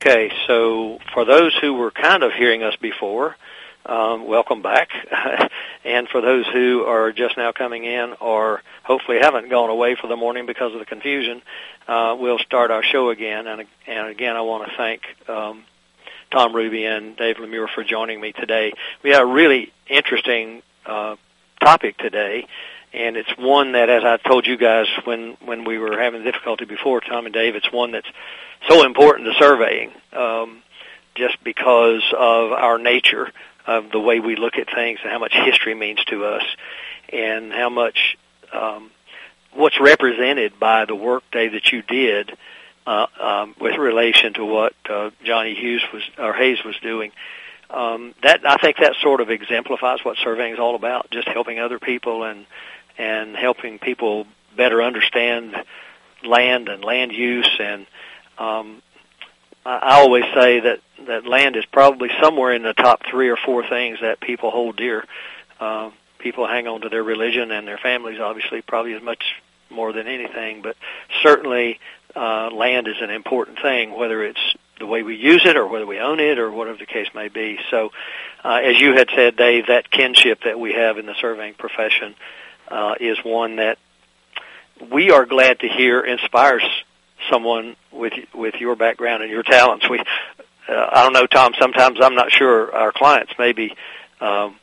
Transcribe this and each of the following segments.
Okay, so for those who were kind of hearing us before, um, welcome back. and for those who are just now coming in or hopefully haven't gone away for the morning because of the confusion, uh, we'll start our show again. And, and again, I want to thank um, Tom Ruby and Dave LaMure for joining me today. We had a really interesting uh, topic today, and it's one that, as I told you guys when when we were having difficulty before, Tom and Dave, it's one that's so important to surveying, um, just because of our nature of the way we look at things and how much history means to us, and how much um, what's represented by the work day that you did uh, um, with relation to what uh, Johnny Hughes was or Hayes was doing. Um, that I think that sort of exemplifies what surveying is all about: just helping other people and and helping people better understand land and land use. And um, I, always say that that land is probably somewhere in the top three or four things that people hold dear. Uh, people hang on to their religion and their families, obviously, probably as much more than anything. But certainly, uh, land is an important thing, whether it's the way we use it or whether we own it or whatever the case may be. So, uh, as you had said, Dave, that kinship that we have in the surveying profession uh, is one that we are glad to hear inspires someone with with your background and your talents. We, uh, I don't know, Tom. Sometimes I'm not sure our clients maybe um,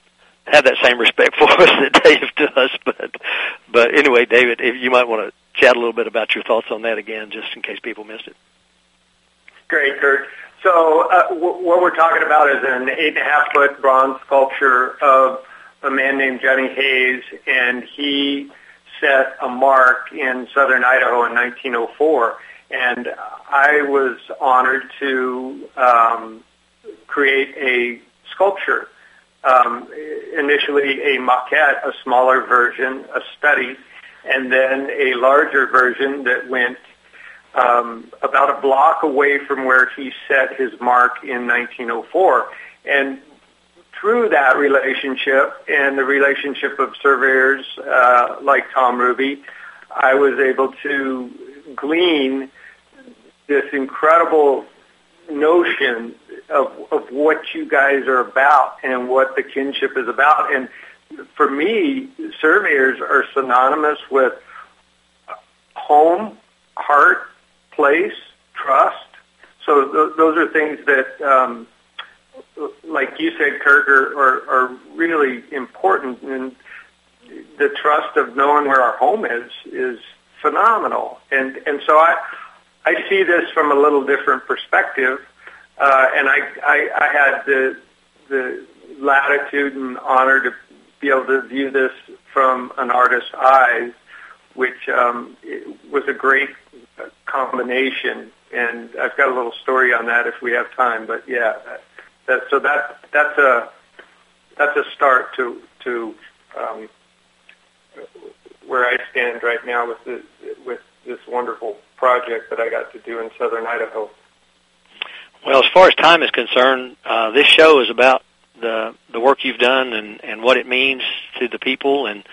have that same respect for us that Dave does. But but anyway, David, if you might want to chat a little bit about your thoughts on that again, just in case people missed it. Great, Curt. So uh, w- what we're talking about is an eight and a half foot bronze sculpture of a man named Johnny Hayes, and he set a mark in southern Idaho in 1904. And I was honored to um, create a sculpture. Um, initially, a maquette, a smaller version, a study, and then a larger version that went um, about a block away from where he set his mark in 1904. And through that relationship and the relationship of surveyors uh, like Tom Ruby, I was able to glean this incredible notion of, of what you guys are about and what the kinship is about. And for me, surveyors are synonymous with home, heart, place, trust. So th- those are things that, um, like you said, Curt, are, are, are really important. And the trust of knowing where our home is is phenomenal. And and so I I see this from a little different perspective. Uh, and I, I I had the the latitude and honor to be able to view this from an artist's eyes, which um, was a great combination. And I've got a little story on that if we have time. But yeah, so that that's a that's a start to to um, where I stand right now with the, with this wonderful project that I got to do in southern Idaho. Well, as far as time is concerned, uh, this show is about the the work you've done and and what it means to the people and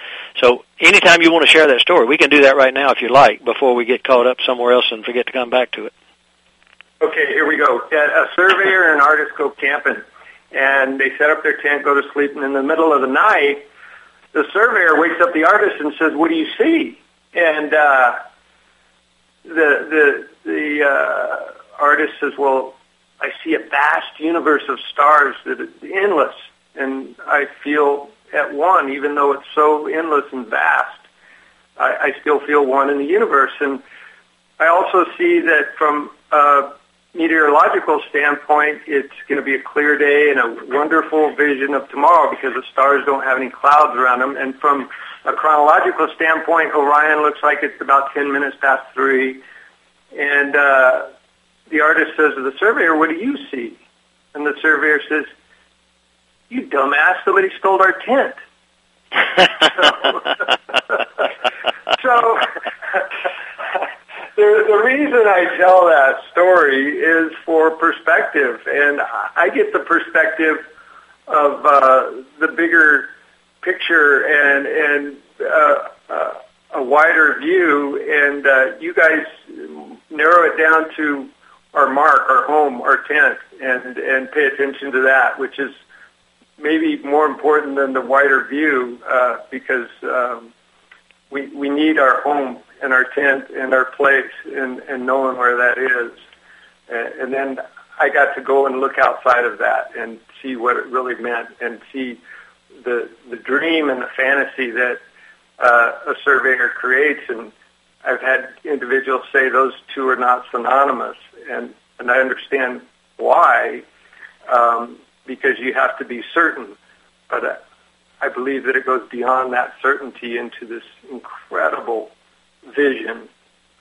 so anytime you want to share that story we can do that right now if you like before we get caught up somewhere else and forget to come back to it okay here we go a surveyor and an artist go camping and they set up their tent go to sleep and in the middle of the night the surveyor wakes up the artist and says what do you see and uh the the the uh artist says well I see a vast universe of stars that is endless, and I feel at one, even though it's so endless and vast. I, I still feel one in the universe, and I also see that from a meteorological standpoint, it's going to be a clear day and a wonderful vision of tomorrow because the stars don't have any clouds around them. And from a chronological standpoint, Orion looks like it's about 10 minutes past three. And uh, the artist says to the surveyor, what do you see? And the surveyor says, you dumbass, somebody stole our tent. so, so the, the reason I tell that story is for perspective, and I get the perspective of uh, the bigger picture and and uh, uh, a wider view, and uh, you guys narrow it down to our mark, our home, our tent, and and pay attention to that, which is maybe more important than the wider view uh, because um, we we need our home and our tent and our place and, and knowing where that is. And, and then I got to go and look outside of that and see what it really meant and see the the dream and the fantasy that uh, a surveyor creates. And I've had individuals say those two are not synonymous, and and I understand why. Um, because you have to be certain. But uh, I believe that it goes beyond that certainty into this incredible vision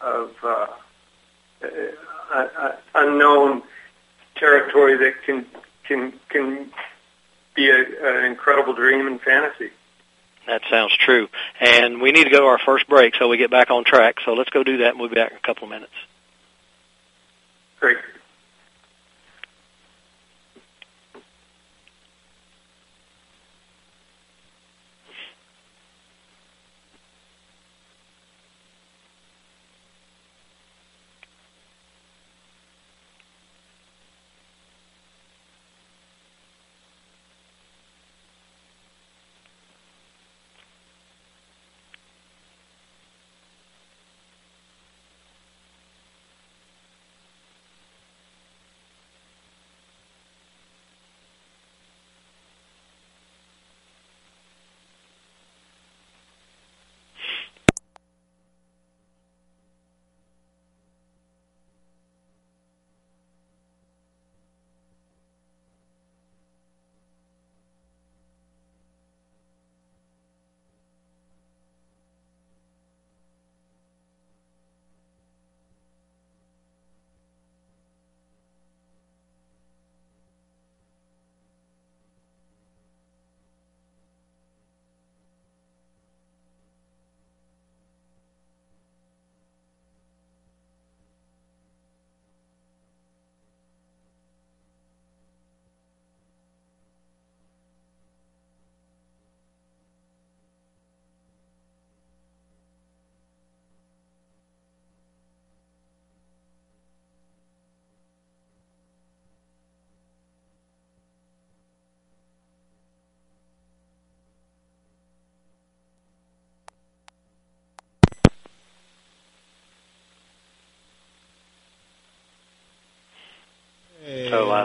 of uh, uh, unknown territory that can can can be a, an incredible dream and fantasy. That sounds true. And we need to go to our first break so we get back on track. So let's go do that and we'll be back in a couple of minutes. Great.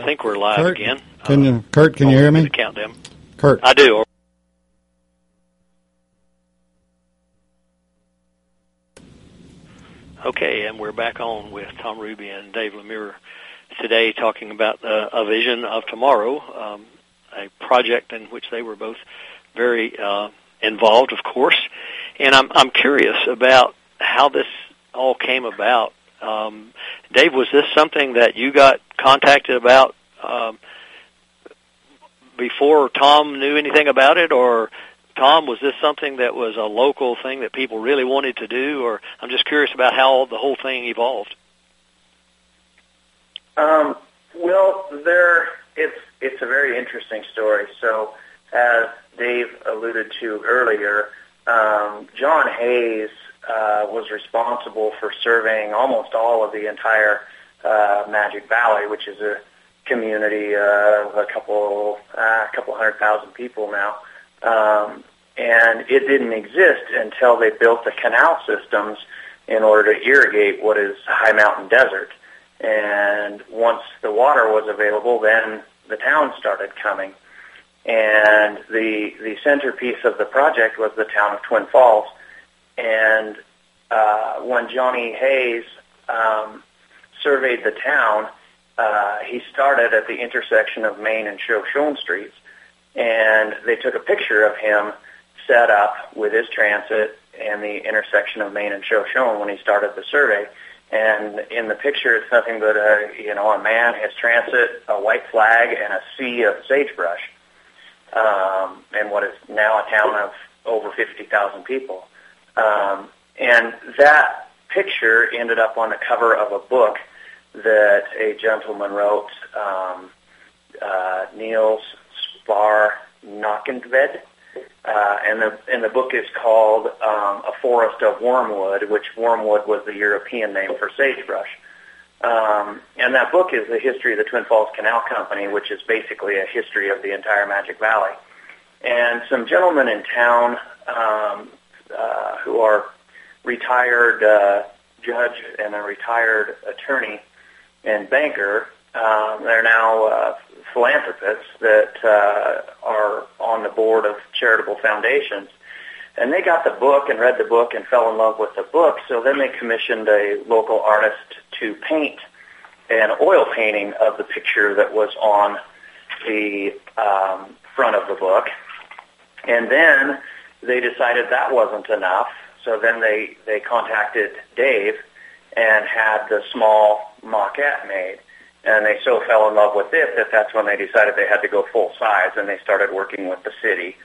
Think we're live Curt, again. Can you, Curt? Can you Oh, hear me? the countdown. Curt. I do. Okay, and we're back on with Tom Ruby and Dave LaMure today talking about uh, a vision of tomorrow, um, a project in which they were both very uh, involved, of course. And I'm I'm curious about how this all came about. Um, Dave, was this something that you got contacted about um, before Tom knew anything about it, or Tom, was this something that was a local thing that people really wanted to do, or I'm just curious about how the whole thing evolved. Um, well, there it's it's a very interesting story. So, as Dave alluded to earlier, um, John Hayes uh, was responsible for surveying almost all of the entire uh, Magic Valley, which is a community of a couple uh, couple hundred thousand people now. Um, and it didn't exist until they built the canal systems in order to irrigate what is high mountain desert. And once the water was available, then the town started coming. And the the centerpiece of the project was the town of Twin Falls. And uh, when Johnny Hayes um, surveyed the town, uh, he started at the intersection of Main and Shoshone Streets, and they took a picture of him set up with his transit and the intersection of Main and Shoshone when he started the survey. And in the picture, it's nothing but a you know a man, his transit, a white flag, and a sea of sagebrush, um, and what is now a town of over fifty thousand people. Um, and that picture ended up on the cover of a book that a gentleman wrote, um, uh, Niels Spar Nockenved. Uh, and the and the book is called um, A Forest of Wormwood, which wormwood was the European name for sagebrush. Um, and that book is the history of the Twin Falls Canal Company, which is basically a history of the entire Magic Valley. And some gentlemen in town um, uh, who are retired uh, judge and a retired attorney and banker. Um, they're now uh, philanthropists that uh, are on the board of charitable foundations. And they got the book and read the book and fell in love with the book. So then they commissioned a local artist to paint an oil painting of the picture that was on the um, front of the book. And then they decided that wasn't enough. So then they, they contacted Dave and had the small maquette made. And they so fell in love with it that that's when they decided they had to go full size and they started working with the city,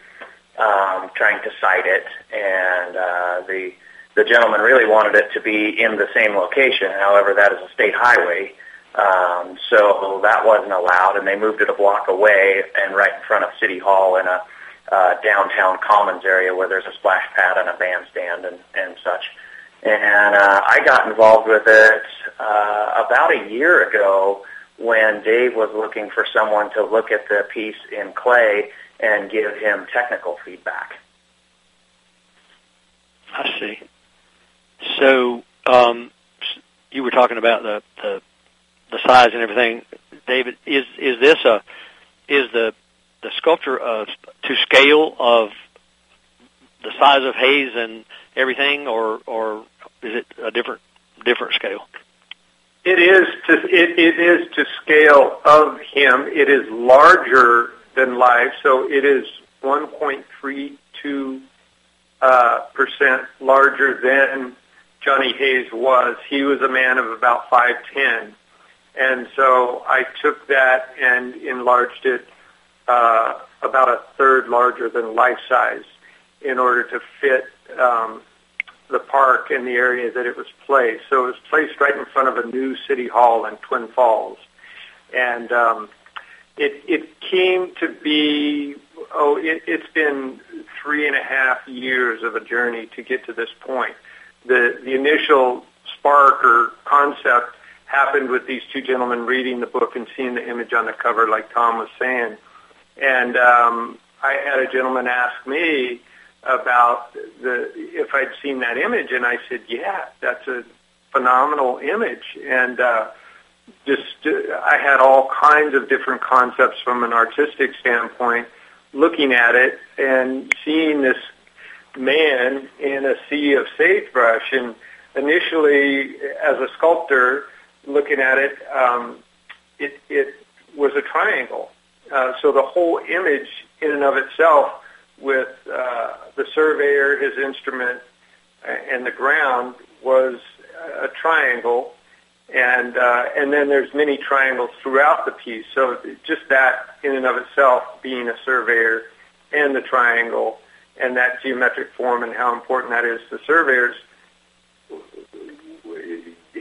um, trying to site it. And uh, the the gentleman really wanted it to be in the same location. However, that is a state highway, um, so that wasn't allowed, and they moved it a block away and right in front of City Hall in a uh, downtown commons area where there's a splash pad and a bandstand and, and such. And uh, I got involved with it uh, about a year ago when Dave was looking for someone to look at the piece in clay and give him technical feedback. I see. So um, you were talking about the, the the size and everything, David. Is is this a is the the sculpture of to scale of the size of Hayes and everything, or or is it a different different scale? It is to it, it is to scale of him. It is larger than life, so it is 1.32 uh, percent larger than Johnny Hayes was. He was a man of about 5'10", and so I took that and enlarged it uh, about a third larger than life size in order to fit um, the park and the area that it was placed. So it was placed right in front of a new city hall in Twin Falls, and um, it it came to be oh it, it's been three and a half years of a journey to get to this point. The the initial spark or concept happened with these two gentlemen reading the book and seeing the image on the cover, like Tom was saying. And um, I had a gentleman ask me about the if I'd seen that image, and I said, "Yeah, that's a phenomenal image." And uh, just uh, I had all kinds of different concepts from an artistic standpoint, looking at it and seeing this man in a sea of sagebrush. And initially, as a sculptor, looking at it, um, it, it was a triangle. Uh, so the whole image in and of itself with uh, the surveyor, his instrument, and the ground was a triangle, and uh, and then there's many triangles throughout the piece. So just that in and of itself, being a surveyor and the triangle and that geometric form and how important that is to surveyors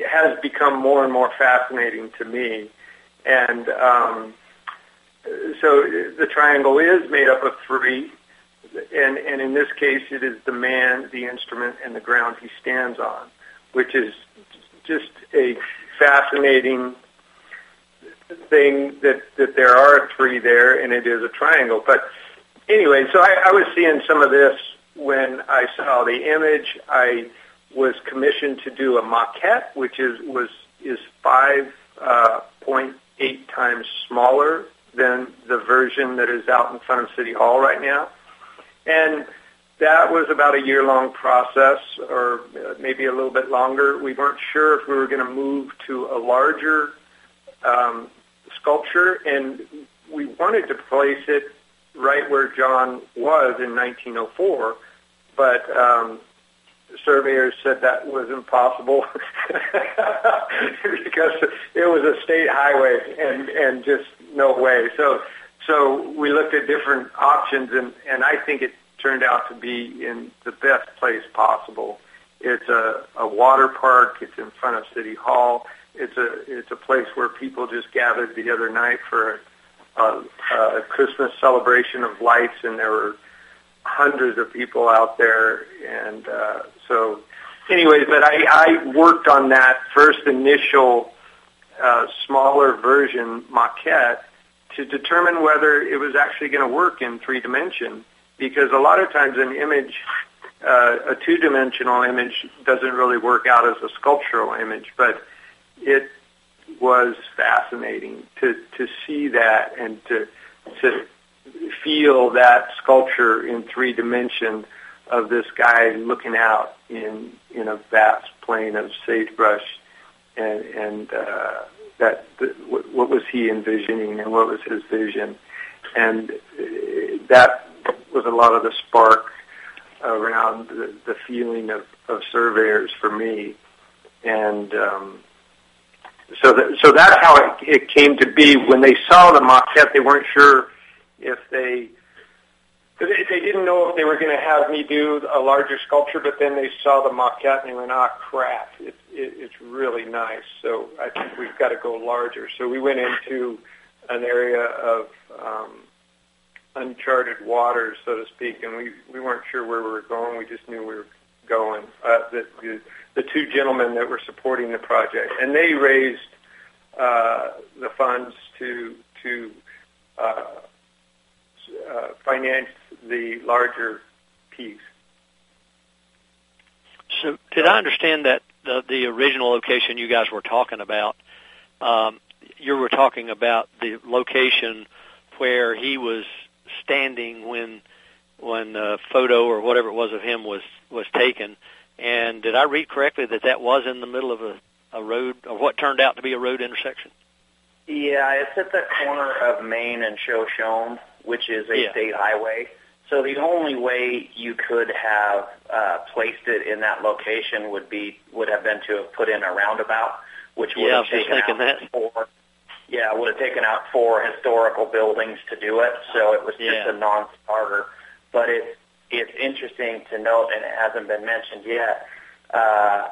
has become more and more fascinating to me. And um, so the triangle is made up of three, and, and in this case, it is the man, the instrument, and the ground he stands on, which is just a fascinating thing that that there are three there, and it is a triangle. But anyway, so I, I was seeing some of this when I saw the image. I was commissioned to do a maquette, which is was is five uh, point times smaller than the version that is out in front of City Hall right now, and that was about a year long process, or maybe a little bit longer. We weren't sure if we were going to move to a larger um, sculpture, and we wanted to place it right where John was in 1904, but um, surveyors said that was impossible because it was a state highway and and just no way. So so we looked at different options and and I think it turned out to be in the best place possible. It's a, a water park. It's in front of City Hall. It's a it's a place where people just gathered the other night for a, a, a Christmas celebration of lights, and there were hundreds of people out there, and uh, so anyways, but I, I worked on that first initial smaller version maquette to determine whether it was actually going to work in three dimension. Because a lot of times an image, uh, a two-dimensional image, doesn't really work out as a sculptural image, but it was fascinating to to see that and to to feel that sculpture in three dimensions of this guy looking out in in a vast plain of sagebrush, and and uh, that what, was he envisioning and what was his vision, and uh, that was a lot of the spark around the, the feeling of, of surveyors for me, and um, so that, so that's how it, it came to be. When they saw the maquette, they weren't sure if they they didn't know if they were going to have me do a larger sculpture, but then they saw the maquette and they went, "Ah, crap! It, it, it's really nice." So I think we've got to go larger. So we went into an area of um, uncharted waters, so to speak, and we we weren't sure where we were going. We just knew we were going. Uh, the, the the two gentlemen that were supporting the project, and they raised uh, the funds to to uh, uh, finance the larger piece. So, did I understand that the the original location you guys were talking about? Um, you were talking about the location where he was standing when when the photo or whatever it was of him was was taken. And did I read correctly that that was in the middle of a, a road or what turned out to be a road intersection? Yeah, it's at the corner of Main and Shoshone, which is a yeah. state highway. So the only way you could have uh, placed it in that location would be would have been to have put in a roundabout, which would yeah, have taken out that. four. Yeah, would have taken out four historical buildings to do it. So it was just yeah. a non-starter. But it's it's interesting to note, and it hasn't been mentioned yet. Uh,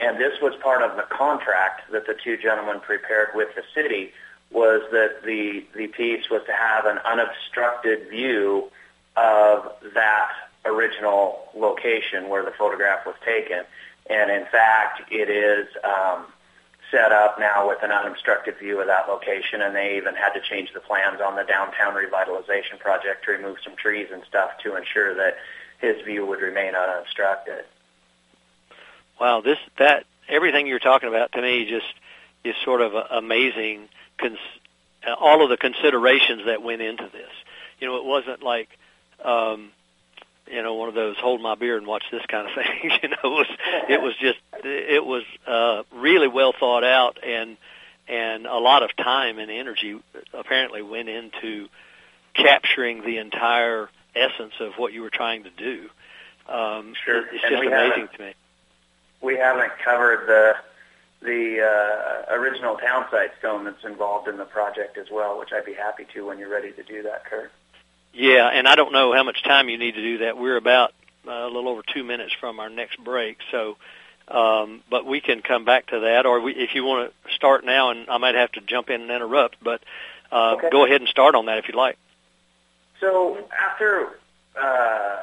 and this was part of the contract that the two gentlemen prepared with the city was that the the piece was to have an unobstructed view of that original location where the photograph was taken. And in fact, it is um, set up now with an unobstructed view of that location, and they even had to change the plans on the downtown revitalization project to remove some trees and stuff to ensure that his view would remain unobstructed. Wow, this that everything you're talking about to me just is sort of amazing. Cons- all of the considerations that went into this. You know, it wasn't like um, you know, one of those hold my beer and watch this kind of thing. you know, it was it was just it was uh, really well thought out and and a lot of time and energy apparently went into capturing the entire essence of what you were trying to do. Um, sure, it's just amazing to me. We haven't covered the the uh, original town site stone that's involved in the project as well, which I'd be happy to when you're ready to do that, Curt. Yeah, and I don't know how much time you need to do that. We're about uh, a little over two minutes from our next break, so um, but we can come back to that, or we, if you want to start now, and I might have to jump in and interrupt, but uh, okay. go ahead and start on that if you'd like. So after uh,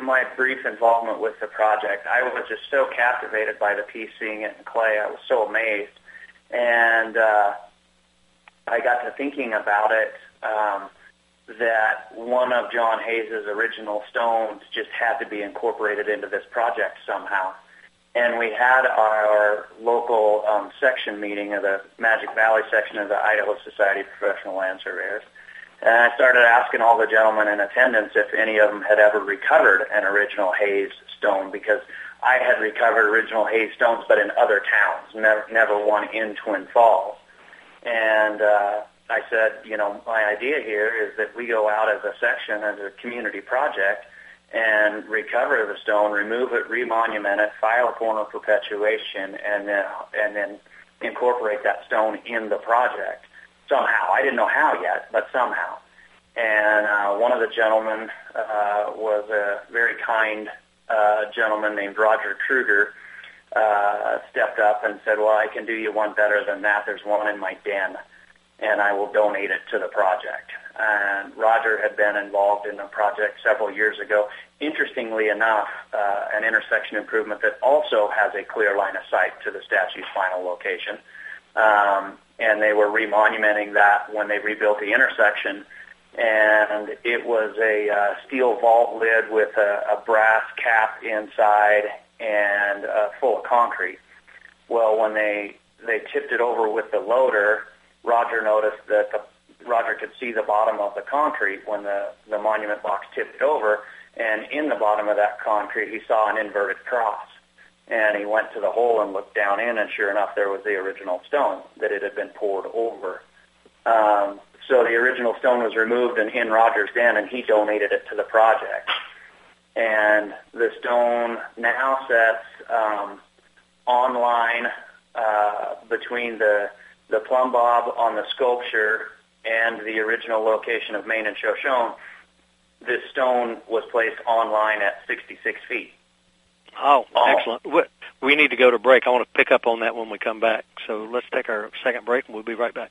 my brief involvement with the project, I was just so captivated by the piece, seeing it in clay. I was so amazed, and uh, I got to thinking about it. Um, that one of John Hayes's original stones just had to be incorporated into this project somehow. And we had our local um, section meeting of the Magic Valley section of the Idaho Society of Professional Land Surveyors. And I started asking all the gentlemen in attendance if any of them had ever recovered an original Hayes stone because I had recovered original Hayes stones, but in other towns, never, never one in Twin Falls. And uh, I said, you know, my idea here is that we go out as a section, as a community project, and recover the stone, remove it, remonument it, file a form of perpetuation, and then and then incorporate that stone in the project somehow. I didn't know how yet, but somehow. And uh, one of the gentlemen uh, was a very kind uh, gentleman named Roger Kruger. Uh, stepped up and said, "Well, I can do you one better than that. There's one in my den." And I will donate it to the project. And Roger had been involved in the project several years ago. Interestingly enough, uh, an intersection improvement that also has a clear line of sight to the statue's final location. Um, and they were remonumenting that when they rebuilt the intersection. And it was a uh, steel vault lid with a, a brass cap inside and uh, full of concrete. Well, when they they tipped it over with the loader, Roger noticed that the Roger could see the bottom of the concrete when the the monument box tipped over, and in the bottom of that concrete, he saw an inverted cross. And he went to the hole and looked down in, and sure enough, there was the original stone that it had been poured over. Um, so the original stone was removed and in Roger's den, and he donated it to the project. And the stone now sets um, online uh, between the the plumb bob on the sculpture and the original location of Main and Shoshone. This stone was placed online at 66 feet. Oh, oh, excellent. We need to go to break. I want to pick up on that when we come back. So let's take our second break and we'll be right back.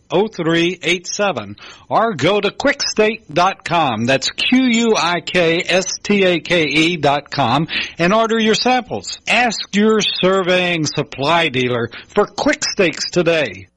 0387 or go to quikstake.com. That's Q-U-I-K-S-T-A-K-E dot com and order your samples. Ask your surveying supply dealer for quick stakes today.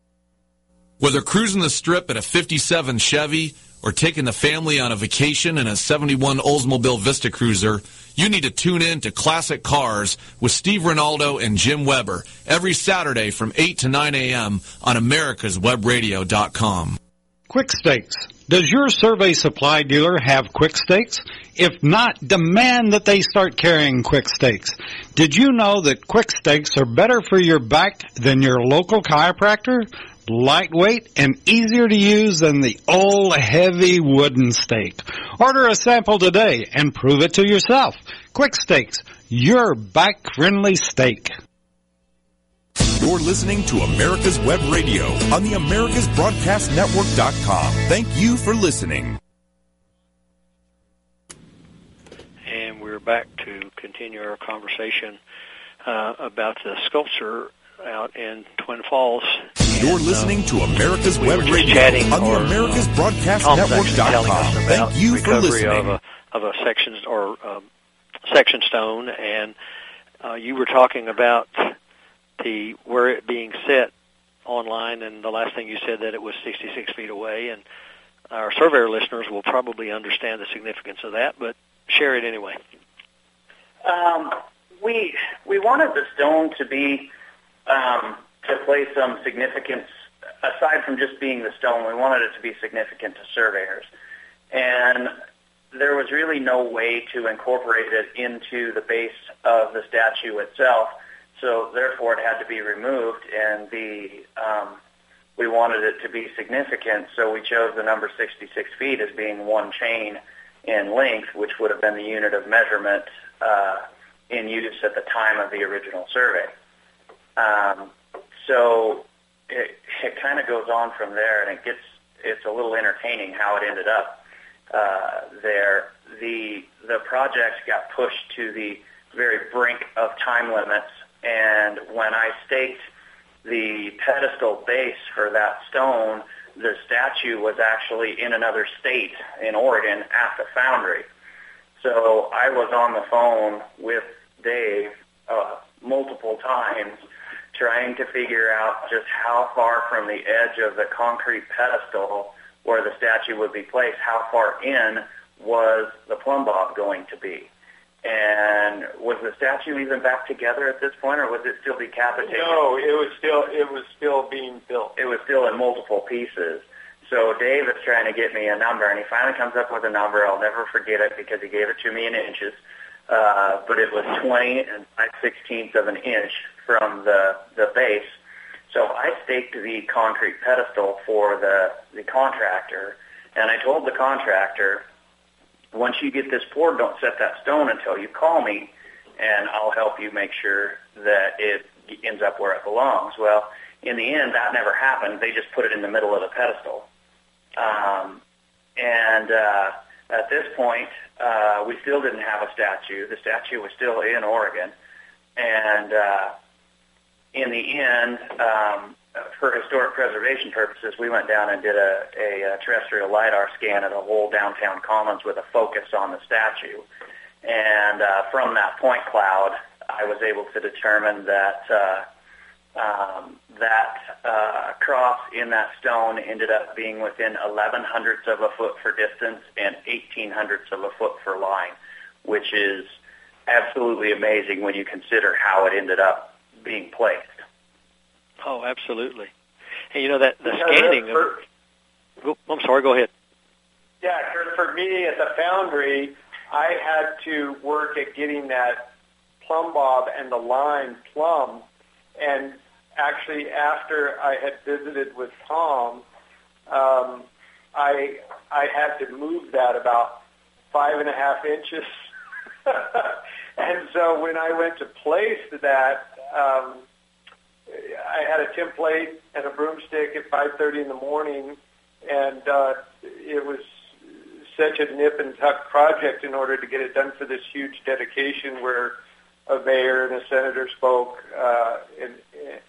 Whether cruising the strip in a 57 Chevy or taking the family on a vacation in a 71 Oldsmobile Vista Cruiser, you need to tune in to Classic Cars with Steve Ronaldo and Jim Weber every Saturday from 8 to 9 a.m. on americaswebradio.com. Quick Stakes. Does your survey supply dealer have Quick Stakes? If not, demand that they start carrying Quick Stakes. Did you know that Quick Stakes are better for your back than your local chiropractor? Lightweight, and easier to use than the old heavy wooden stake. Order a sample today and prove it to yourself. Quick Stakes, your back-friendly stake. You're listening to America's Web Radio on the AmericasBroadcastNetwork.com. Thank you for listening. And we're back to continue our conversation uh, about the sculpture out in Twin Falls. You're and, listening uh, to America's we Web Radio on the uh, America's Broadcast Network.com. Thank you for listening. Of a, of a section or um, section stone, and uh, you were talking about the where it being set online, and the last thing you said that it was 66 feet away, and our surveyor listeners will probably understand the significance of that, but share it anyway. Um, we we wanted the stone to be um, to place some significance aside from just being the stone. We wanted it to be significant to surveyors, and there was really no way to incorporate it into the base of the statue itself. So therefore, it had to be removed, and the um, we wanted it to be significant. So we chose the number 66 feet as being one chain in length, which would have been the unit of measurement uh, in use at the time of the original survey. Um, so it, it kind of goes on from there, and it gets it's a little entertaining how it ended up uh, there. The the project got pushed to the very brink of time limits, and when I staked the pedestal base for that stone, the statue was actually in another state in Oregon at the foundry. So I was on the phone with Dave uh, multiple times trying to figure out just how far from the edge of the concrete pedestal where the statue would be placed, how far in was the plumb bob going to be? And was the statue even back together at this point, or was it still decapitated? No, it was still it was still being built. It was still in multiple pieces. So Dave is trying to get me a number, and he finally comes up with a number. I'll never forget it because he gave it to me in inches. Uh, but it was 20 and 5 sixteenths of an inch from the, the base. So I staked the concrete pedestal for the, the contractor, and I told the contractor, once you get this poured, don't set that stone until you call me, and I'll help you make sure that it ends up where it belongs. Well, in the end, that never happened. They just put it in the middle of the pedestal. Um, and uh, At this point, uh, we still didn't have a statue. The statue was still in Oregon, and uh, in the end, um, for historic preservation purposes, we went down and did a, a, a terrestrial lidar scan of the whole downtown commons with a focus on the statue. And uh, from that point cloud, I was able to determine that uh, um, that uh, cross in that stone ended up being within 11 hundredths of a foot for distance and 18 hundredths of a foot for line, which is absolutely amazing when you consider how it ended up being placed. Oh, absolutely. And you know that the yeah, scanning for, of. I'm sorry. Go ahead. Yeah, for, for me at the foundry, I had to work at getting that plumb bob and the line plumb, and actually after I had visited with Tom, um, I I had to move that about five and a half inches. and so when I went to place that, um, I had a template and a broomstick at 5:30 in the morning, and uh, it was such a nip and tuck project in order to get it done for this huge dedication where a mayor and a senator spoke uh, in,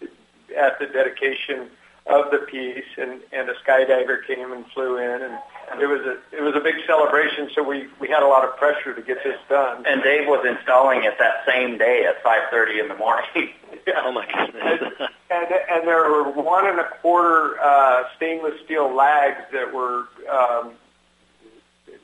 in, at the dedication of the piece, and, and a skydiver came and flew in, and it was a it was a big celebration. So we we had a lot of pressure to get this done. And Dave was installing it that same day at 5:30 in the morning. yeah. Oh my goodness! and, and and there were one and a quarter uh, stainless steel lags that were um,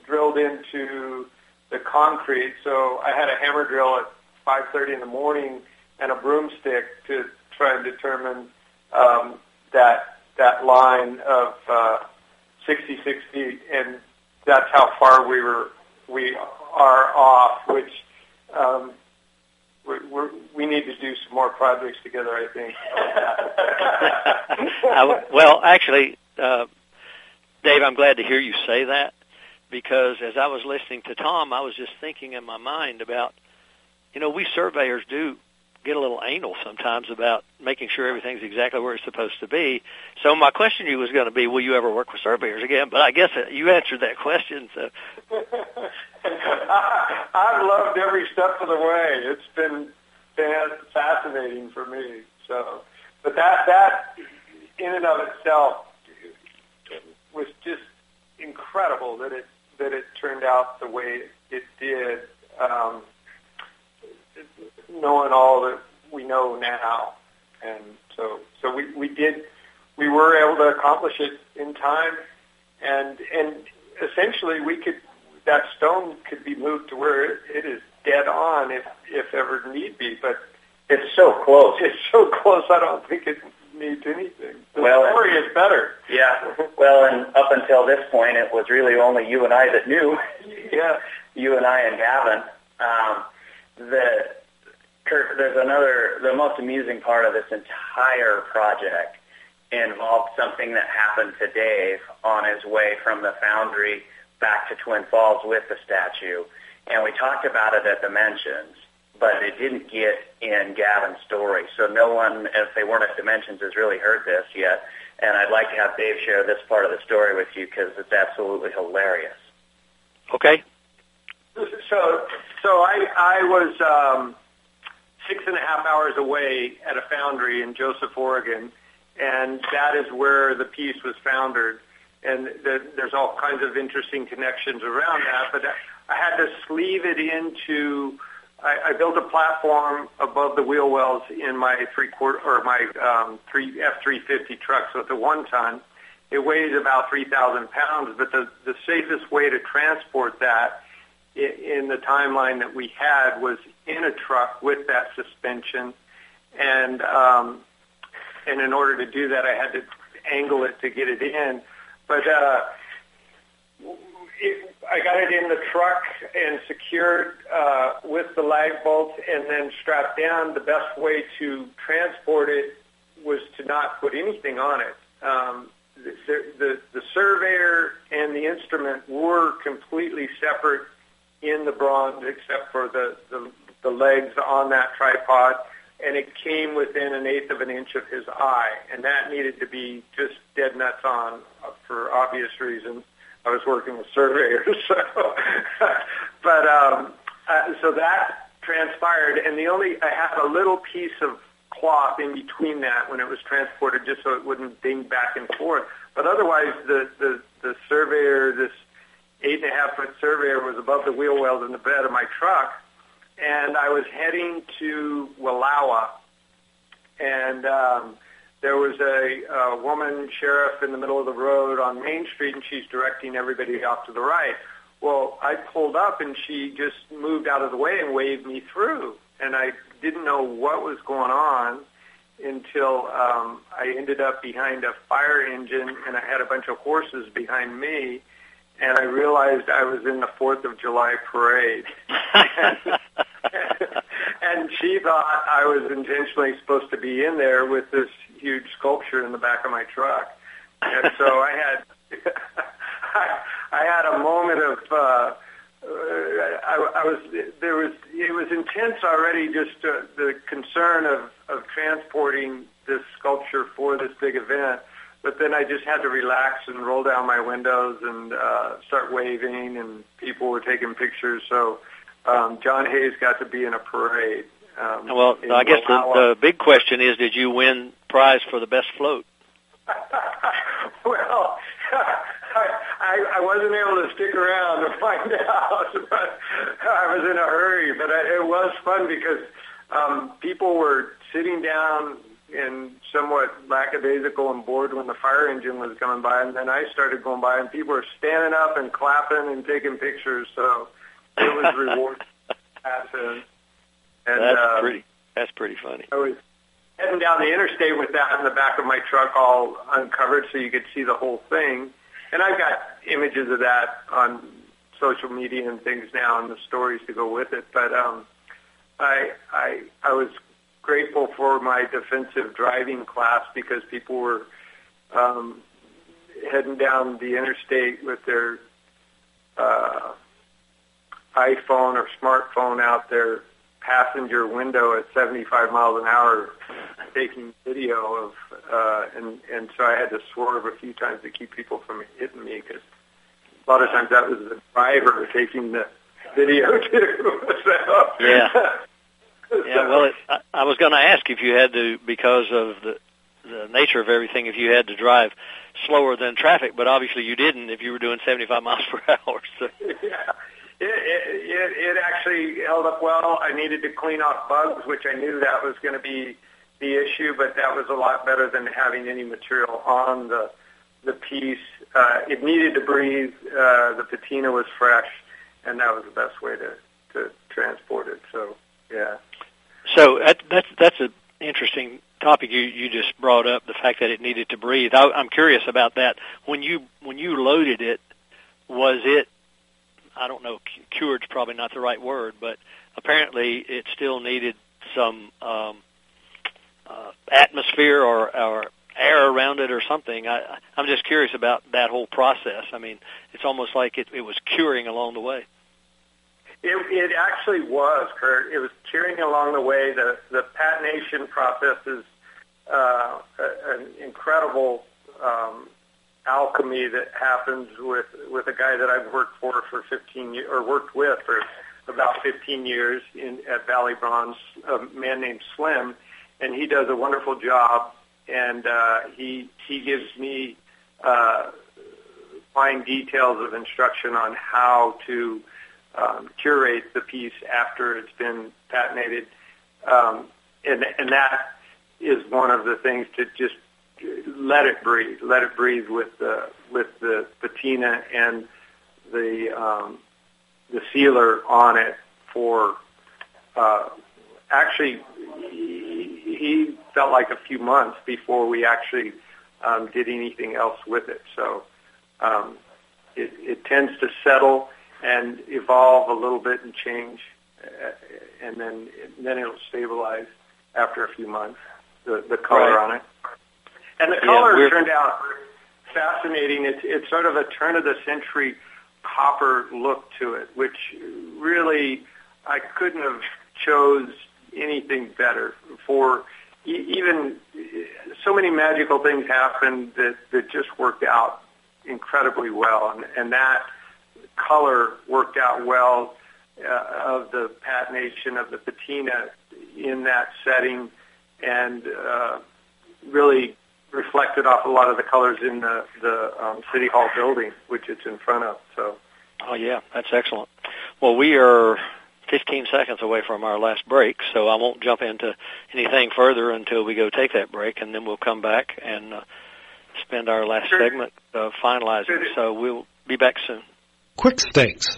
drilled into the concrete. So I had a hammer drill at 5:30 in the morning and a broomstick to try and determine um, that that line of uh, 66 feet, and that's how far we were we are off. Which um, we're, we're, we need to do some more projects together. I think. uh, well, actually, uh, Dave, I'm glad to hear you say that because as I was listening to Tom, I was just thinking in my mind about, you know, we surveyors do get a little anal sometimes about making sure everything's exactly where it's supposed to be. So my question to you was going to be, will you ever work with surveyors again? But I guess you answered that question. So I, I've loved every step of the way. It's been fascinating for me. So, but that that in and of itself was just incredible that it that it turned out the way it did. Um, knowing all that we know now. And so, so we, we did, we were able to accomplish it in time. And, and essentially we could, that stone could be moved to where it, it is dead on if, if ever need be. But it's so close. It's so close. I don't think it needs anything. The well, story is better. Yeah. Well, and up until this point, it was really only you and I that knew. yeah. You and I and Gavin. Um, the Curt, there's another, the most amusing part of this entire project involved something that happened to Dave on his way from the foundry back to Twin Falls with the statue. And we talked about it at Dimensions, but it didn't get in Gavin's story. So no one, if they weren't at Dimensions, has really heard this yet. And I'd like to have Dave share this part of the story with you because it's absolutely hilarious. Okay. So, so I, I was, um, six and a half hours away at a foundry in Joseph, Oregon, and that is where the piece was foundered. And the, there's all kinds of interesting connections around that, but I had to sleeve it into. I, I built a platform above the wheel wells in my three quarter or my um, three F three fifty truck, so it's a one ton. It weighs about three thousand pounds, but the the safest way to transport that in the timeline that we had was in a truck with that suspension, and um, and in order to do that, I had to angle it to get it in. But uh, it, I got it in the truck and secured uh, with the lag bolt, and then strapped down. The best way to transport it was to not put anything on it. Um, the, the, the surveyor and the instrument were completely separate in the bronze except for the, the, the legs on that tripod, and it came within an eighth of an inch of his eye, and that needed to be just dead nuts on uh, for obvious reasons. I was working with surveyors. So, but um, uh, so that transpired, and the only I had a little piece of cloth in between that when it was transported, just so it wouldn't ding back and forth. But otherwise, the the, the surveyor, this eight and a half foot surveyor, was above the wheel wells in the bed of my truck, and I was heading to Wallowa, and um, there was a, a woman sheriff in the middle of the road on Main Street, and she's directing everybody off to the right. Well, I pulled up, and she just moved out of the way and waved me through, and I didn't know what was going on until um, I ended up behind a fire engine, and I had a bunch of horses behind me, and I realized I was in the Fourth of July parade. and she thought I was intentionally supposed to be in there with this huge sculpture in the back of my truck. And so I had I, I had a moment of uh, I, I was there was it was intense already just uh, the concern of of transporting this sculpture for this big event but then I just had to relax and roll down my windows and uh, start waving, and people were taking pictures. So um, John Hayes got to be in a parade. Um, well, I guess the, the big question is, did you win prize for the best float? well, I, I wasn't able to stick around to find out, but I was in a hurry. But I, it was fun because um, people were sitting down and somewhat lackadaisical and bored when the fire engine was coming by, and then I started going by, and people were standing up and clapping and taking pictures. So it was rewarding. and, that's uh, pretty. That's pretty funny. I was heading down the interstate with that in the back of my truck, all uncovered, so you could see the whole thing. And I've got images of that on social media and things now, and the stories to go with it. But um, I I I was grateful for my defensive driving class because people were um, heading down the interstate with their uh, iPhone or smartphone out their passenger window at 75 miles an hour taking video of uh, and and so I had to swerve a few times to keep people from hitting me because a lot of times that was the driver taking the video too. so, yeah. Yeah, well, it, I, I was going to ask if you had to, because of the the nature of everything, if you had to drive slower than traffic, but obviously you didn't if you were doing 75 miles per hour. So. Yeah, it, it, it actually held up well. I needed to clean off bugs, which I knew that was going to be the issue, but that was a lot better than having any material on the the piece. Uh, it needed to breathe. Uh, the patina was fresh, and that was the best way to to transport it. So, yeah. So that, that's that's an interesting topic you you just brought up the fact that it needed to breathe. I, I'm curious about that. When you when you loaded it, was it I don't know cured's probably not the right word, but apparently it still needed some um, uh, atmosphere or, or air around it or something. I, I'm just curious about that whole process. I mean, it's almost like it, it was curing along the way. It, it actually was, Curt. It was curing along the way. The the patination process is uh, an incredible um, alchemy that happens with with a guy that I've worked for for 15 years, or worked with for about 15 years in at Valley Bronze, a man named Slim, and he does a wonderful job. And uh, he he gives me uh, fine details of instruction on how to um, curate the piece after it's been patinated, um, and and that is one of the things to just let it breathe, let it breathe with the with the patina and the um, the sealer on it for uh, actually he, he felt like a few months before we actually um, did anything else with it. So um, it, it tends to settle and evolve a little bit and change, uh, and then then it'll stabilize after a few months. The the color right. on it, and the color yeah, turned out fascinating. It's it's sort of a turn of the century copper look to it, which really I couldn't have chose anything better for even so many magical things happened that that just worked out incredibly well, and, and that color worked out well uh, of the patination of the patina in that setting, and uh, really reflected off a lot of the colors in the the um, city hall building, which it's in front of. So, oh yeah, that's excellent. Well, we are 15 seconds away from our last break, so I won't jump into anything further until we go take that break, and then we'll come back and uh, spend our last sure. segment uh, finalizing. Sure. So we'll be back soon. Quick Stakes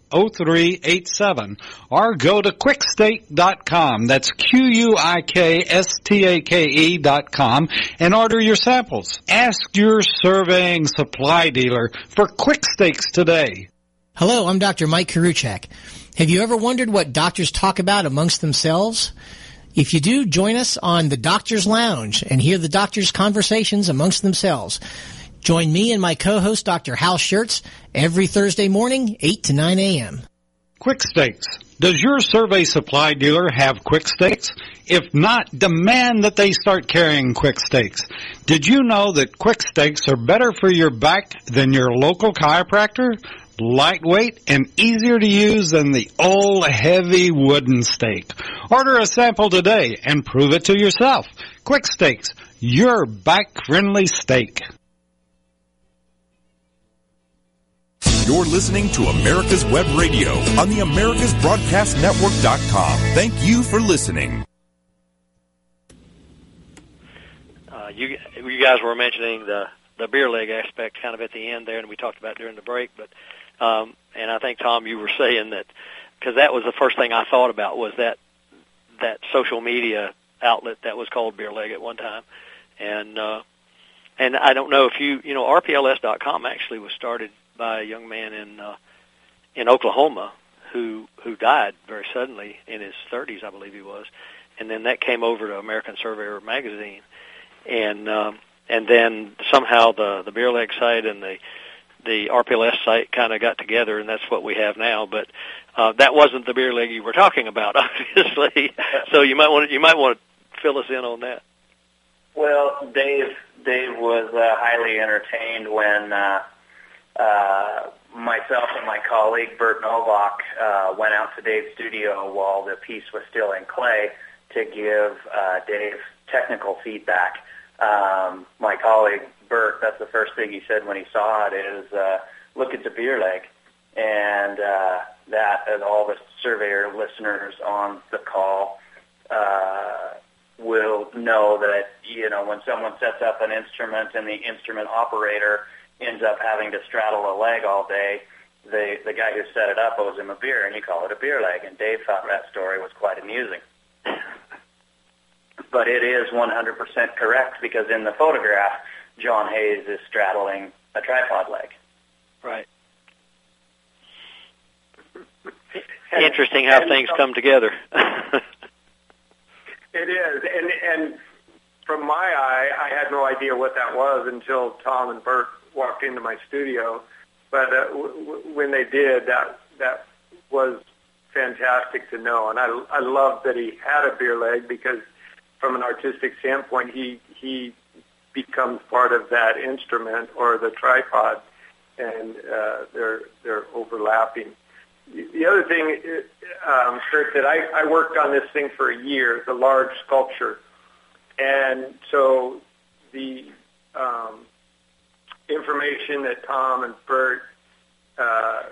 0387 or go to quikstake.com. That's Q-U-I-K-S-T-A-K-E dot com and order your samples. Ask your surveying supply dealer for quick stakes today. Hello, I'm Dr. Mike Koriwchak. Have you ever wondered what doctors talk about amongst themselves? If you do, join us on the Doctor's Lounge and hear the doctors' conversations amongst themselves. Join me and my co-host, Dr. Hal Scherz, every Thursday morning, 8 to 9 a.m. Quick Stakes. Does your survey supply dealer have quick stakes? If not, demand that they start carrying quick stakes. Did you know that quick stakes are better for your back than your local chiropractor? Lightweight and easier to use than the old heavy wooden stake. Order a sample today and prove it to yourself. Quick Stakes, your back friendly stake. You're listening to America's Web Radio on the AmericasBroadcastNetwork.com. Thank you for listening. Uh, you you guys were mentioning the the beer leg aspect kind of at the end there, and we talked about during the break. But um, and I think Tom, you were saying that because that was the first thing I thought about was that that social media outlet that was called Beer Leg at one time, and uh, and I don't know if you you know RPLS.com actually was started by a young man in uh, in Oklahoma who who died very suddenly in his 30s, I believe he was, and then that came over to American Surveyor magazine, and um, and then somehow the the beer leg site and the the RPLS site kind of got together, and that's what we have now. But uh, that wasn't the beer leg you were talking about, obviously. so you might want to, you might want to fill us in on that. Well, Dave Dave was uh, highly entertained when uh, uh, myself and my colleague Bert Novak uh, went out to Dave's studio while the piece was still in clay to give uh, Dave technical feedback. Um, my colleague Bert, that's the first thing he said when he saw it is, uh, look at the beer leg. And uh, that, as all the surveyor listeners on the call uh, will know that, you know, when someone sets up an instrument and the instrument operator ends up having to straddle a leg all day, the the guy who set it up owes him a beer, and you call it a beer leg. And Dave thought that story was quite amusing. but it is 100% correct because in the photograph, John Hayes is straddling a tripod leg. Right. Interesting how and, things come together. it is, and and from my eye, I had no idea what that was until Tom and Bert walked into my studio. But uh, w- w- when they did, that that was fantastic to know, and I I love that he had a beer leg because from an artistic standpoint, he he becomes part of that instrument or the tripod, and uh, they're they're overlapping. The other thing, um, Curt, that I, I worked on this thing for a year, the large sculpture, and so the um, information that Tom and Bert uh,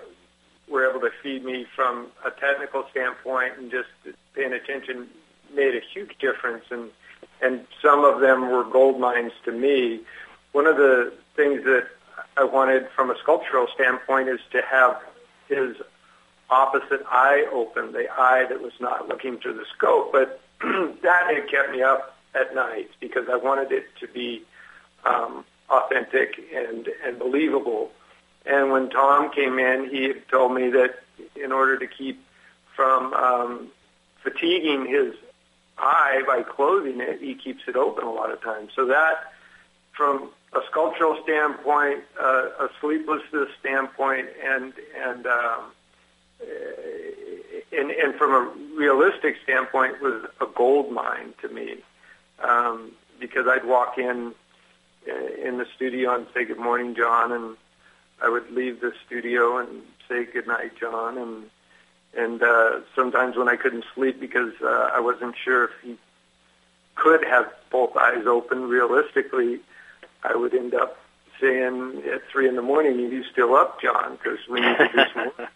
were able to feed me from a technical standpoint and just paying attention made a huge difference and and some of them were gold mines to me. One of the things that I wanted from a sculptural standpoint is to have his opposite eye open, the eye that was not looking through the scope. But that had kept me up at night because I wanted it to be um, authentic and, and believable. And when Tom came in, he told me that in order to keep from um, fatiguing his eye by closing it, he keeps it open a lot of times. So that, from a sculptural standpoint, uh, a sleeplessness standpoint, and and um, and, and from a realistic standpoint, was a gold mine to me um, because I'd walk in in the studio and say good morning, John, and I would leave the studio and say good night, John, and and uh, sometimes when I couldn't sleep because uh, I wasn't sure if he could have both eyes open realistically, I would end up saying at three in the morning, "Are you still up, John?" Because we need to do some work.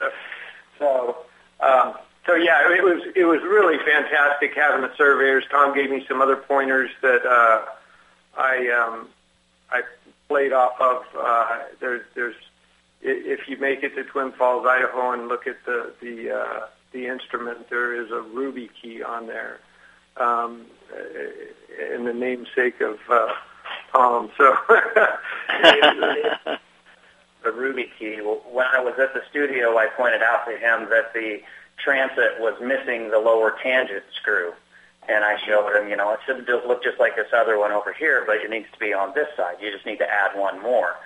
so, um, so yeah, it was it was really fantastic having the surveyors. Tom gave me some other pointers that uh, I um, I played off of. Uh, there's there's if you make it to Twin Falls, Idaho, and look at the the uh, the instrument, there is a ruby key on there, um, in the namesake of uh, Tom. So the ruby key. When I was at the studio, I pointed out to him that the transit was missing the lower tangent screw. And I showed him, you know, it should look just like this other one over here, but it needs to be on this side. You just need to add one more.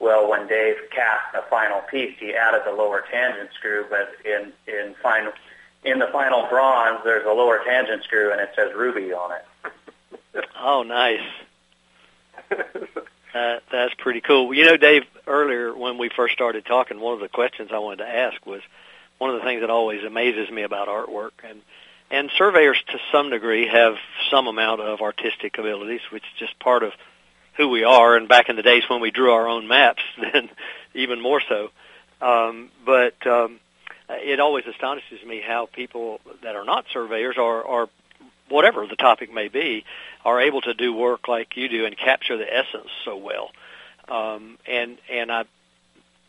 Well, when Dave cast the final piece, he added the lower tangent screw, but in in final in the final bronze, there's a lower tangent screw, and it says Ruby on it. oh, nice. uh, that's pretty cool. You know, Dave, earlier when we first started talking, one of the questions I wanted to ask was one of the things that always amazes me about artwork, and and surveyors to some degree have some amount of artistic abilities, which is just part of who we are. And back in the days when we drew our own maps, then even more so. Um, but um, it always astonishes me how people that are not surveyors or, or whatever the topic may be, are able to do work like you do and capture the essence so well. Um, and and I,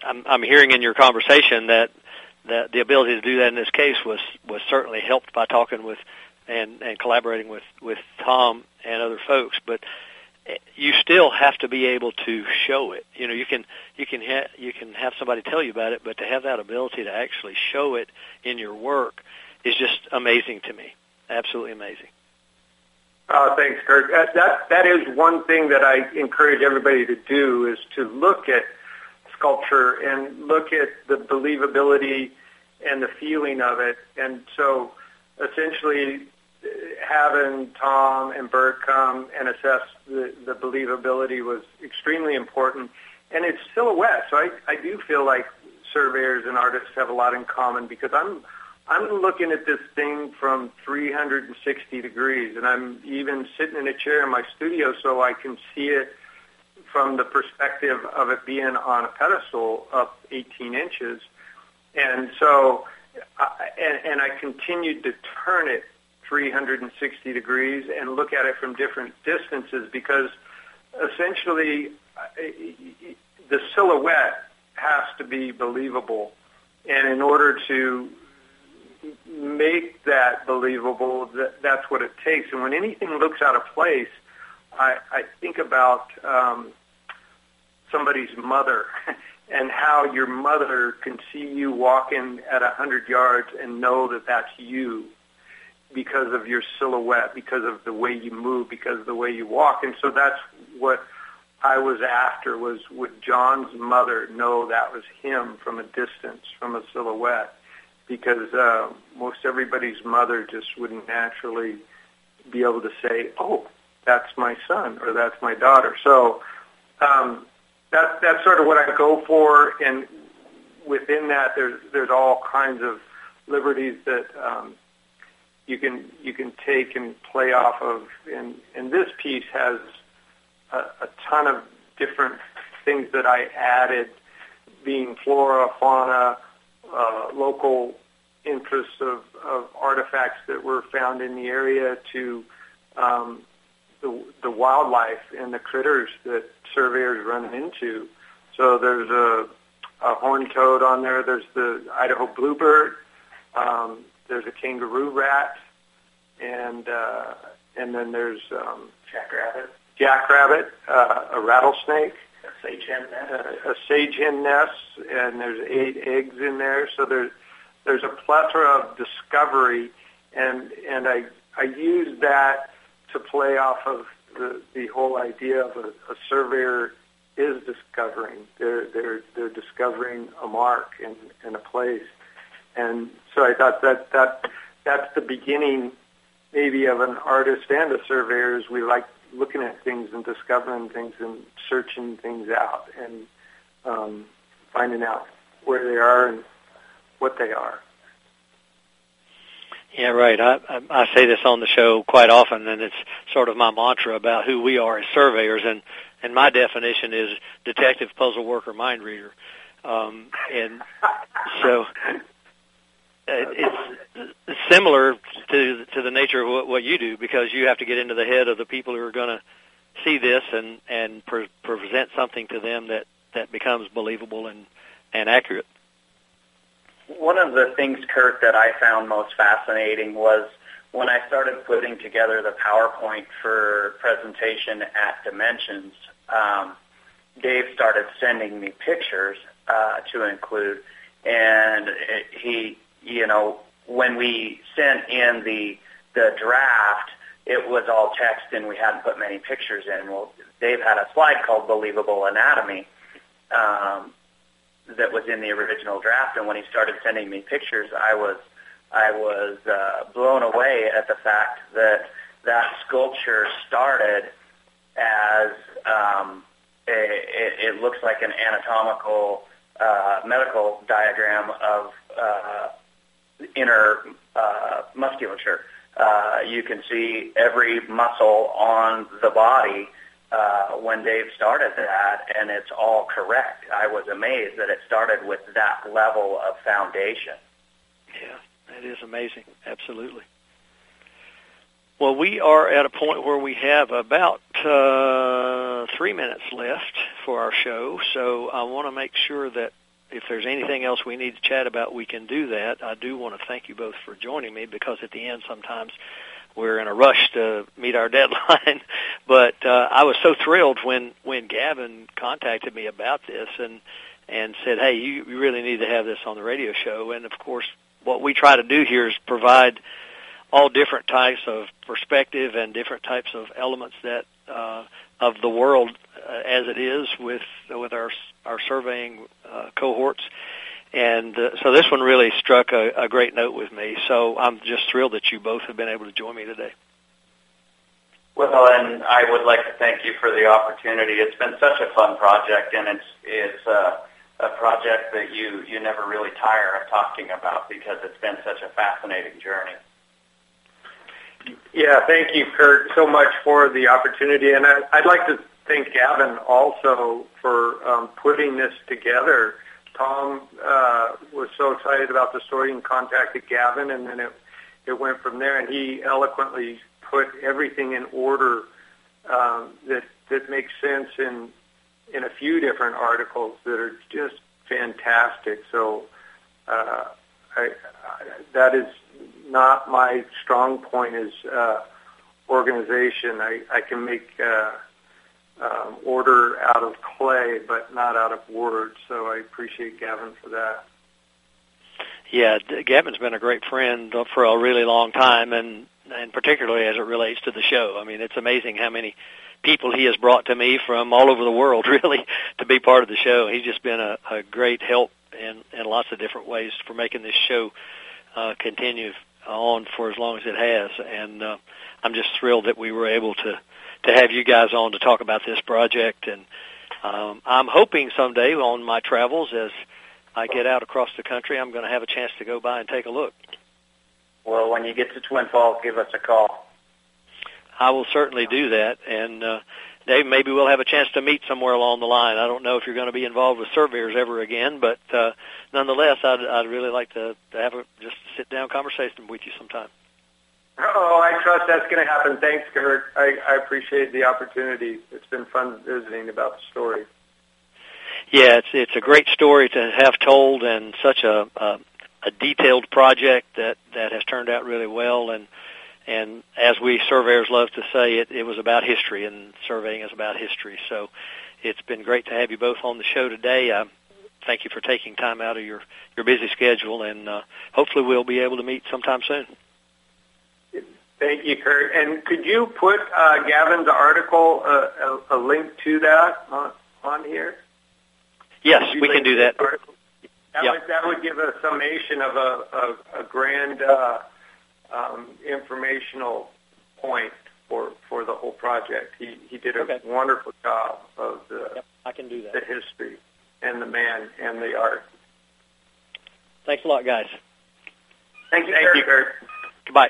I'm, I'm hearing in your conversation that that the ability to do that in this case was was certainly helped by talking with and and collaborating with with Tom and other folks, but you still have to be able to show it. You know, you can you can ha- you can have somebody tell you about it, but to have that ability to actually show it in your work is just amazing to me. Absolutely amazing. Uh, thanks, Curt. That, that that is one thing that I encourage everybody to do is to look at sculpture and look at the believability and the feeling of it. And so, essentially, having Tom and Bert come and assess the, the believability was extremely important. And it's silhouette, so I, I do feel like surveyors and artists have a lot in common because I'm I'm looking at this thing from 360 degrees, and I'm even sitting in a chair in my studio so I can see it from the perspective of it being on a pedestal up 18 inches. And so, and, and I continued to turn it 360 degrees and look at it from different distances because essentially the silhouette has to be believable. And in order to make that believable, that, that's what it takes. And when anything looks out of place, I, I think about um, somebody's mother and how your mother can see you walking at a hundred yards and know that that's you because of your silhouette, because of the way you move, because of the way you walk. And so that's what I was after was would John's mother know that was him from a distance, from a silhouette? Because uh, most everybody's mother just wouldn't naturally be able to say, oh, that's my son or that's my daughter. So um, that, that's sort of what I go for. And within that, there's, there's all kinds of liberties that um, you can you can take and play off of. And and this piece has a, a ton of different things that I added, being flora, fauna, uh, local interests of, of artifacts that were found in the area to um, the, the wildlife and the critters that surveyors run into. So there's a, a horned toad on there. There's the Idaho bluebird. Um, there's a kangaroo rat, and uh, and then there's um, jackrabbit, jackrabbit, uh, a rattlesnake, a sage hen nest, uh, a sage hen nest, and there's eight eggs in there. So there's there's a plethora of discovery, and and I I use that to play off of the the whole idea of a, a surveyor is discovering. They're they're they're discovering a mark in in a place, and so I thought that that that's the beginning, maybe of an artist and a surveyor. Is we like looking at things and discovering things and searching things out and um, finding out where they are and what they are. Yeah, right. I, I I say this on the show quite often, and it's sort of my mantra about who we are as surveyors. And and my definition is detective, puzzle worker, mind reader. Um, and so it's similar to to the nature of what, what you do because you have to get into the head of the people who are going to see this and and pre- present something to them that that becomes believable and and accurate. One of the things, Curt, that I found most fascinating was when I started putting together the PowerPoint for presentation at Dimensions. Um, Dave started sending me pictures uh, to include, and he, you know, when we sent in the the draft, it was all text and we hadn't put many pictures in. Well, Dave had a slide called Believable Anatomy, um, that was in the original draft. And when he started sending me pictures, I was I was uh, blown away at the fact that that sculpture started as um, it, it looks like an anatomical uh, medical diagram of uh, inner uh, musculature. Uh, you can see every muscle on the body uh, when Dave started that, and it's all correct. I was amazed that it started with that level of foundation. Yeah, it is amazing. Absolutely. Well, we are at a point where we have about uh, three minutes left for our show, so I want to make sure that if there's anything else we need to chat about, we can do that. I do want to thank you both for joining me because at the end sometimes we're in a rush to meet our deadline. but uh, I was so thrilled when when Gavin contacted me about this and and said, "Hey, you, you really need to have this on the radio show." And of course, what we try to do here is provide all different types of perspective and different types of elements that uh, of the world uh, as it is with with our our surveying uh, cohorts and uh, so this one really struck a, a great note with me. So I'm just thrilled that you both have been able to join me today. Well, and I would like to thank you for the opportunity. It's been such a fun project, and it's it's uh, a project that you you never really tire of talking about because it's been such a fascinating journey. Yeah, thank you, Curt, so much for the opportunity, and I, I'd like to thank Gavin also for um, putting this together. Tom uh, was so excited about the story and contacted Gavin, and then it it went from there. And he eloquently put everything in order um, that that makes sense in in a few different articles that are just fantastic. So uh, I, I, that is not my strong point is uh, organization. I, I can make uh, um, order out of clay, but not out of words. So I appreciate Gavin for that. Yeah, Gavin's been a great friend for a really long time, and and particularly as it relates to the show. I mean, it's amazing how many people he has brought to me from all over the world, really, to be part of the show. He's just been a, a great help in in lots of different ways for making this show uh, continue on for as long as it has, and uh, I'm just thrilled that we were able to to have you guys on to talk about this project. And um, I'm hoping someday on my travels, as I get out across the country, I'm going to have a chance to go by and take a look. Well, when you get to Twin Falls, give us a call. I will certainly do that. And uh, Dave, maybe we'll have a chance to meet somewhere along the line. I don't know if you're going to be involved with surveyors ever again, but uh, nonetheless, I'd, I'd really like to, to have a just sit down conversation with you sometime. Oh, I trust that's going to happen. Thanks, Curt. I, I appreciate the opportunity. It's been fun visiting about the story. Yeah, it's it's a great story to have told, and such a a, a detailed project that that has turned out really well. And and as we surveyors love to say, it it was about history, and surveying is about history. So it's been great to have you both on the show today. Uh, thank you for taking time out of your your busy schedule, and uh, hopefully we'll be able to meet sometime soon. Thank you, Curt. And could you put uh, Gavin's article, uh, a, a, link to that on, on here? Yes, we can do that. That, yep. would, that would give a summation of a, a, a grand uh, um, informational point for, for the whole project. He, he did a okay. wonderful job of the, yep, I can do that. the history and the man and the art. Thanks a lot, guys. Thank you, Thank Curt. you, Curt. Goodbye.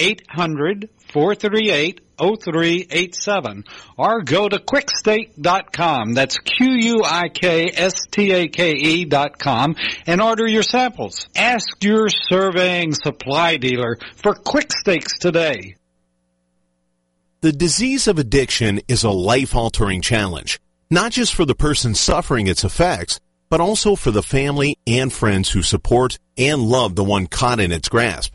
800 438 0387 or go to quikstake.com. That's Q-U-I-K-S-T-A-K-E dot com and order your samples. Ask your surveying supply dealer for quick stakes today. The disease of addiction is a life-altering challenge, not just for the person suffering its effects, but also for the family and friends who support and love the one caught in its grasp.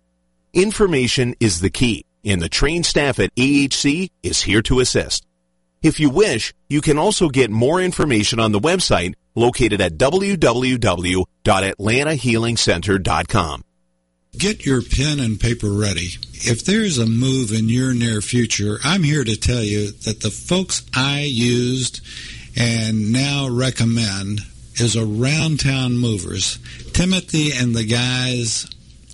Information is the key and the trained staff at AHC is here to assist. If you wish, you can also get more information on the website located at www.atlantahealingcenter.com. Get your pen and paper ready. If there's a move in your near future, I'm here to tell you that the folks I used and now recommend is Around Town Movers. Timothy and the guys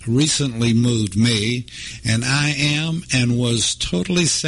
recently moved me, and I am and was totally satisfied